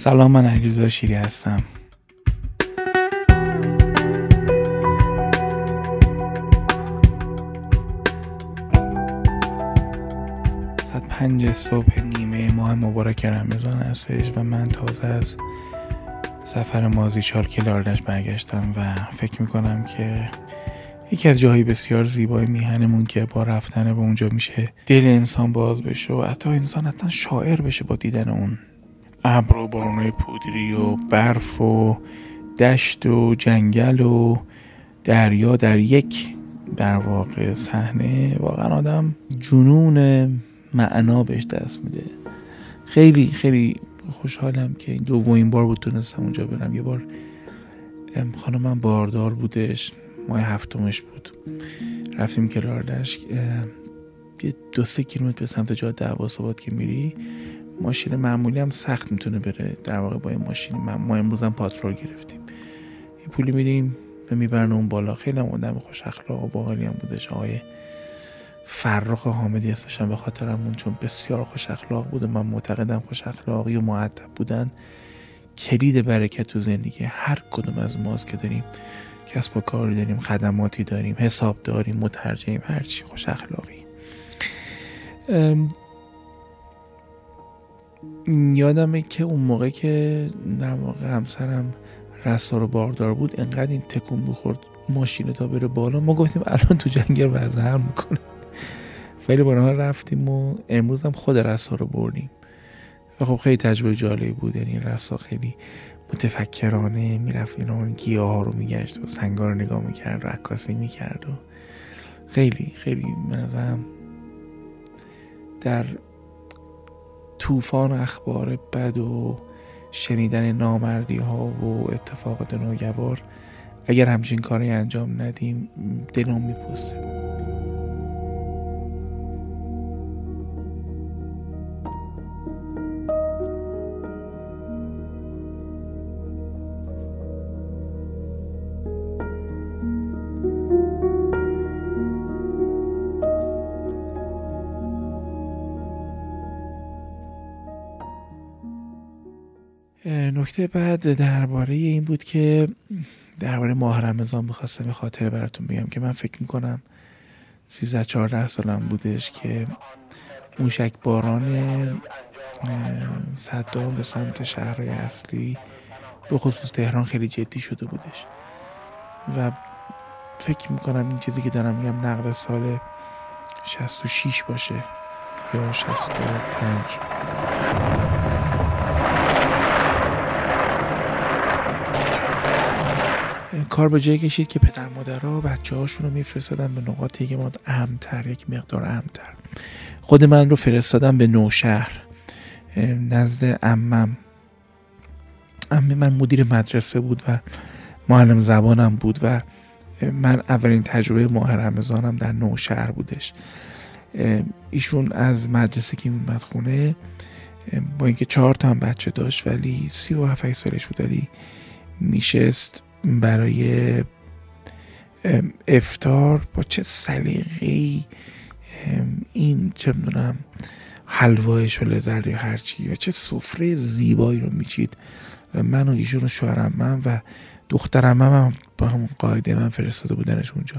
سلام من علیرضا شیری هستم. ساعت پنج صبح نیمه ماه مبارک رمضان هستش و من تازه از سفر مازی چالکی لاردش برگشتم و فکر می‌کنم که یکی از جاهای بسیار زیبای میهنمون که با رفتن به اونجا میشه دل انسان باز بشه و حتی انسان حتی شاعر بشه با دیدن اون. ابر و بارونای پودری و برف و دشت و جنگل و دریا در یک در واقع صحنه واقعا آدم جنون معنا بهش دست میده. خیلی خیلی خوشحالم که این دومین بار بود تونستم اونجا برم. یه بار خانم من باردار بودش. ماه هفتمش بود. رفتیم که لاردش یه دو سه کیلومتر به سمت جاده عباس که میری. ماشین معمولی هم سخت می‌تونه بره. در واقع با این ماشین ما امروز هم پاترول گرفتیم. یه پولی میدیم و می‌برن اون بالا. خیلی هم آدم خوش اخلاق و باقلی هم بودش. آقای فرخ حامدی اسمشم به خاطرمون چون بسیار خوش اخلاق بوده من معتقدم خوش اخلاقی و معدب بودن. کلید برکت تو زندگی. هر کدوم از ماست که داریم کسب و کاری داریم خدماتی داریم حساب داریم مترجمیم هرچی خوش اخلاقی. یادمه که اون موقع که در واقع همسرم رستار و باردار بود انقدر این تکون بخورد ماشین تا بره بالا. ما گفتیم الان تو جنگل وضع هم می‌کنه. ولی با رفتیم و امروز هم خود رسا رو بردیم. و خب خیلی تجربه جالبی بود. یعنی رسا خیلی متفکرانه می‌رفت اینا گیاه ها رو میگشت و سنگا رو نگاه می‌کرد رکاسی می‌کرد و خیلی خیلی منظرم در طوفان اخبار بد و شنیدن نامردی ها و اتفاقات ناگوار اگر همچین کاری انجام ندیم دلم میپوسته نکته بعد درباره این بود که درباره ماه رمضان می‌خواستم به خاطر براتون بگم که من فکر می‌کنم 13 14 سالم بودش که موشک باران صدام به سمت شهرهای اصلی به خصوص تهران خیلی جدی شده بودش. و فکر می‌کنم این چیزی که دارم میگم نقل سال 66 باشه یا 65 کار به جای کشید که پدر مادرها بچه هاشون رو میفرستادن به نقاطی که ما امتر یک مقدار امتر. خود من رو فرستادم به نوشهر نزد امم امه من مدیر مدرسه بود و معلم زبانم بود و من اولین تجربه ماه رمضانم در نوشهر بودش. ایشون از مدرسه که میمد خونه با اینکه چهار تا هم بچه داشت ولی سی و هفت سالش بود ولی میشست. برای افتار با چه سلیقه‌ای این چه می‌دونم حلوای شله زرد یا هرچی و چه سفره زیبایی رو میچید. من و ایشون و شوهرم من و دخترم هم با همون قاعده من فرستاده بودنش اونجا.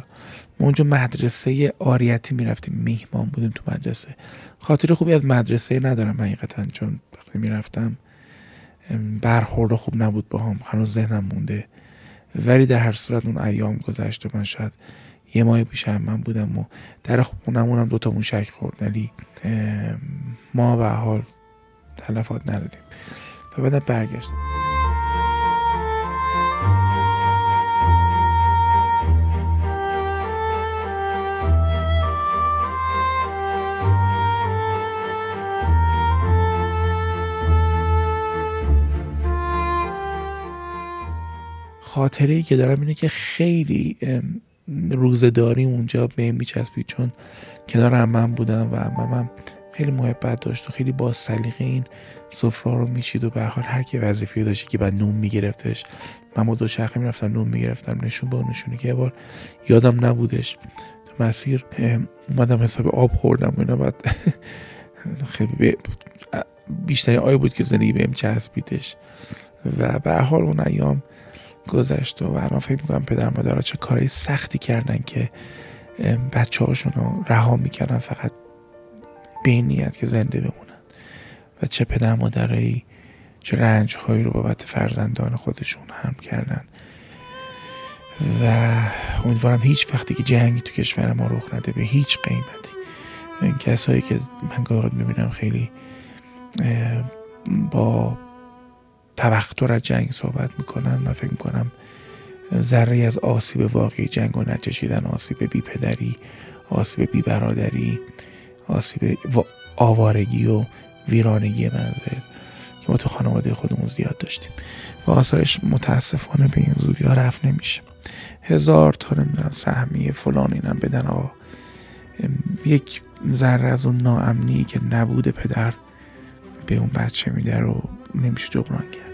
ما اونجا مدرسه آریتی می‌رفتیم میهمان بودیم تو مدرسه. خاطر خوبی از مدرسه ندارم حقیقتا چون وقتی می‌رفتم برخورد خوب نبود با هم هنوز ذهنم مونده. ولی در هر صورت اون ایام گذشت و من شاید یه ماه پیش هم من بودم و در خونمون هم دوتا موشک خورد. ولی ما به حال تلفات ندادیم. و بعد برگشتم. خاطره ای که دارم اینه که خیلی روزه اونجا به میچسبید. چون کنار من بودم و امم خیلی محبت داشت و خیلی با سلیقه این سفره رو میچید و به حال هر کی وظیفه داشت که بعد نون میگرفتش. من با دو شخصی می‌رفتم نون می‌گرفتم نشون به نشونی که یه بار یادم نبودش. تو مسیر اومدم حساب آب خوردم و اینا. بعد خیلی بیشتری آی بود که زندگی بهم چسبیدش. و به حال اون ایام گذشت و الان فکر می‌کنم پدر مادرها چه کارهای سختی کردن که بچه هاشون رو رها می‌کردن فقط به نیت که زنده بمونن. و چه پدر مادرایی چه رنج هایی رو بابت فرزندان خودشون هم کردن. و امیدوارم هیچ وقتی که جنگی تو کشور ما رخ نده به هیچ قیمتی. این کسایی که من گاهی می‌بینم خیلی با توقع از جنگ صحبت می‌کنن من فکر می‌کنم ذره از آسیب واقعی جنگ و نچشیدن آسیب بی پدری آسیب بی برادری آسیب آوارگی و ویرانگی منزل که ما تو خانواده خودمون زیاد داشتیم. و آثارش متاسفانه به این زودی ها رفت نمیشه. هزار تا نمی‌دونم سهمیه فلان اینم بدن آقا. یک ذره از اون ناامنی که نبود پدر به اون بچه میده رو نمیشه جبران کرد.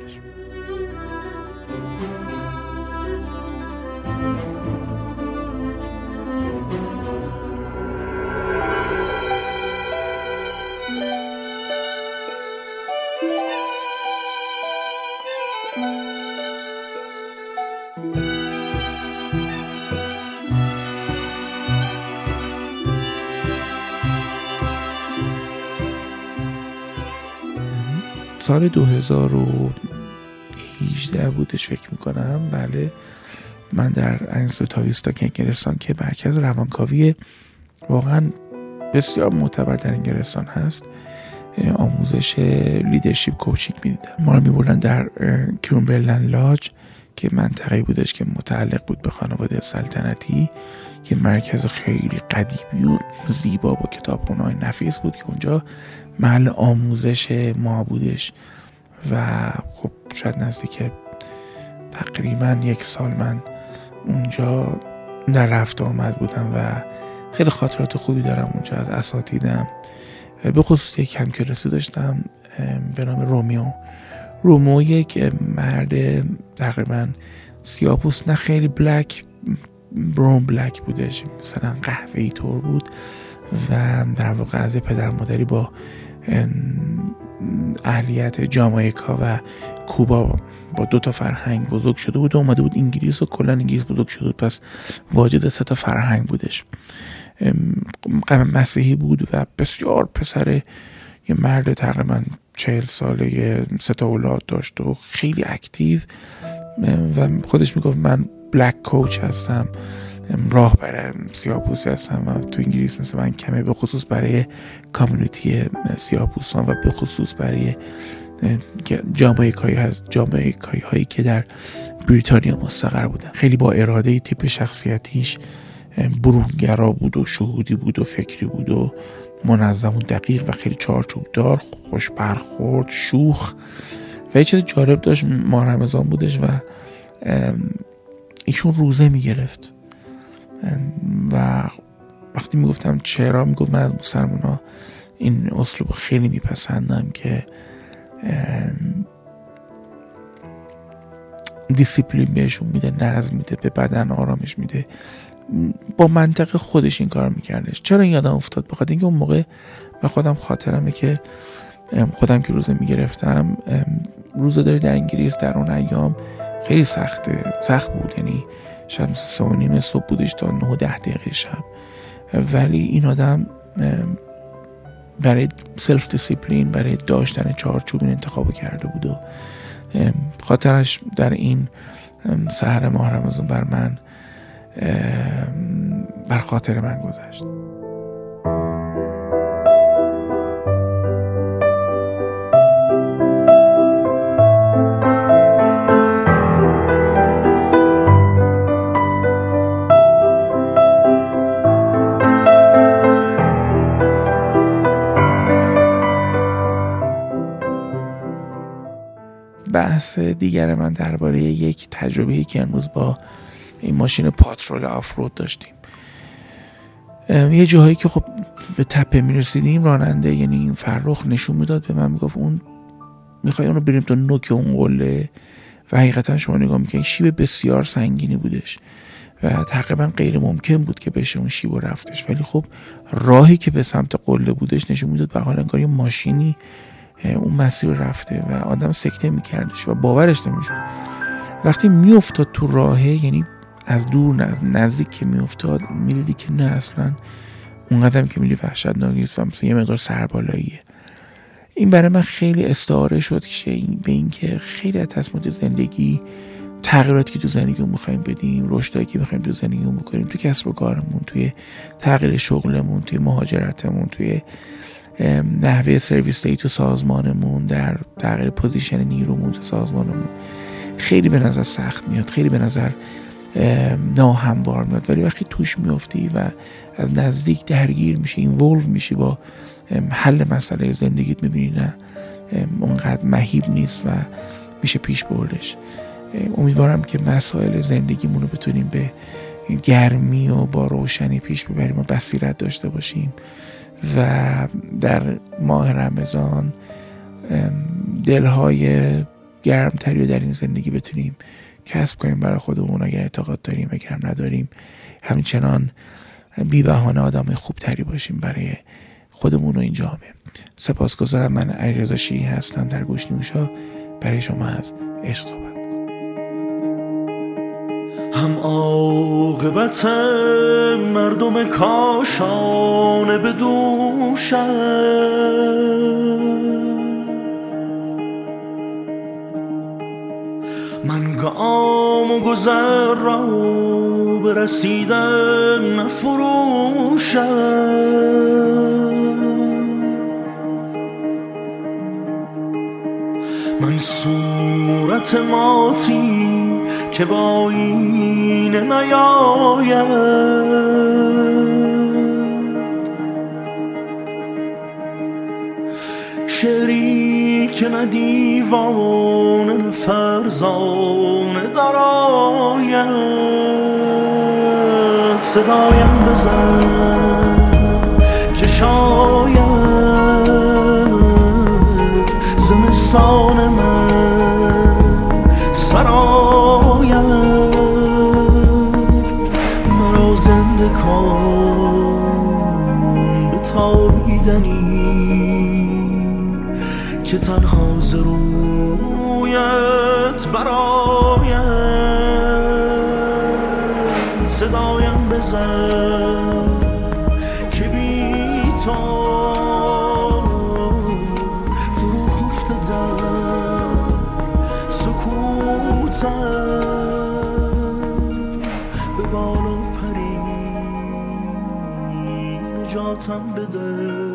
سال 2018 بودش فکر می‌کنم. بله. من در institute Tavistock انگلستان که مرکز روانکاوی واقعا بسیار معتبر در انگلستان هست آموزش leadership coaching می‌دیدم. ما رو میبردن در Cumberland Lodge که منطقه بودش که متعلق بود به خانواده سلطنتی. که مرکز خیلی قدیمی و زیبا با کتابخونه های نفیس بود که اونجا محل آموزش ما بودش. و خب شاید نزدیک تقریبا یک سال من اونجا در رفت آمد بودم و خیلی خاطرات خوبی دارم اونجا از اساتیدم. به خصوص یک همکلاسی داشتم به نام رومیو. رومو یک مرد تقریبا سیاپوس نه خیلی بلک برون بلک بودش مثلا قهوه ای طور بود و در واقع از پدر مادری با اهلیت جامایکا و کوبا با دو تا فرهنگ بزرگ شده بود و اومده بود انگلیس و کلا انگلیس بزرگ شده بود. پس واجد سه تا فرهنگ بودش. مسیحی بود و بسیار پسر یه مرد تقریبا چهل ساله سه تا اولاد داشت و خیلی اکتیو. و خودش می‌گفت من بلک کوچ هستم راه سیاپوسی هستم و تو انگلیس مثل من کمه به خصوص برای کامیونیتی سیاپوسان و به خصوص برای جامعه هست جامعه هایی که در بریتانیا مستقر بودن. خیلی با اراده تیپ شخصیتیش برونگرا بود و شهودی بود و فکری بود و منظم و دقیق و خیلی چارچوبدار خوش برخورد شوخ. و یه چیز جالب داشت ما رمضان بودش و ایشون روزه می‌گرفت. و وقتی می‌گفتم چرا می‌گفت من از مسلمان این اسلوب خیلی میپسندم که دیسیپلین بهشون میده نظم میده به بدن آرامش میده. با منطق خودش این کار میکردش. چرا این یادم افتاد؟ بخاطر اینکه اون موقع به خودم خاطرمه که خودم که روزه می‌گرفتم روزه در انگلیس در اون ایام خیلی سخته سخت بود. یعنی شب سه و صبح بودش تا نه ده دقیقه شب. ولی این آدم برای self discipline برای داشتن چارچوب این انتخاب کرده بود و خاطرش در این سحر ماه رمضان بر من بر خاطر من گذشت. بحث دیگر من درباره یک تجربه که امروز با این ماشین پاترول آفرود داشتیم. یه جاهایی که خب به تپه می‌رسیدیم راننده یعنی این فرخ نشون می‌داد به من می‌گفت اون می‌خوای اونو بریم تا نوک اون قله؟ و حقیقتا شما نگاه می‌کنید شیب بسیار سنگینی بودش و تقریبا غیر ممکن بود که بشه اون شیب رفتش. ولی خب راهی که به سمت قله بودش نشون می‌داد به حال انگار یه ماشینی اون مسیر رفته و آدم سکته میکردش و باورش نمی‌شد. وقتی میافتاد تو راهه یعنی از دور نزدیک که میافتاد می‌دیدی که نه اصلا اون قدم که میلی وحشتناک نیست و مثلا یه مقدار سربالاییه. این برای من خیلی استعاره شد که به اینکه خیلی از تصمیمات زندگی تغییراتی که تو زندگیمون می‌خوایم بدیم رشدایی که می‌خوایم تو زندگیمون بکنیم تو کسب و کارمون توی تغییر شغلمون توی مهاجرتمون توی نحوه سرویس دهی تو سازمانمون در تغییر position نیرومون تو سازمانمون خیلی به نظر سخت میاد خیلی به نظر ناهموار میاد. ولی وقتی توش میافتی و از نزدیک درگیر میشه involve میشی با حل مسئله زندگیت می‌بینی نه اونقدر مهیب نیست و میشه پیش بردش. امیدوارم که مسائل زندگیمون رو بتونیم به گرمی و با روشنی پیش ببریم و بصیرت داشته باشیم. و در ماه رمضان دلهای گرمتری در این زندگی بتونیم کسب کنیم برای خودمون اگر اعتقاد داریم اگر نداریم. همچنان بی بهانه آدم خوبتری باشیم برای خودمون و این جامعه. سپاسگزارم. من علیرضا شیعی هستم. در گوش نوشا برای شما از عشق صحبت هم عاقبت مردم کاشانه به من گام و گذر را برسیدن نفروشم. من صورت ماتی که با این نیاید. شعری که نه دیوان نه فرزانه دراید. صدایم بزن که شاید زمستان من سراید که تنها ز رویت براید صدایم بزن که بی تو فرو خفته در به بالا پری نجاتم بده.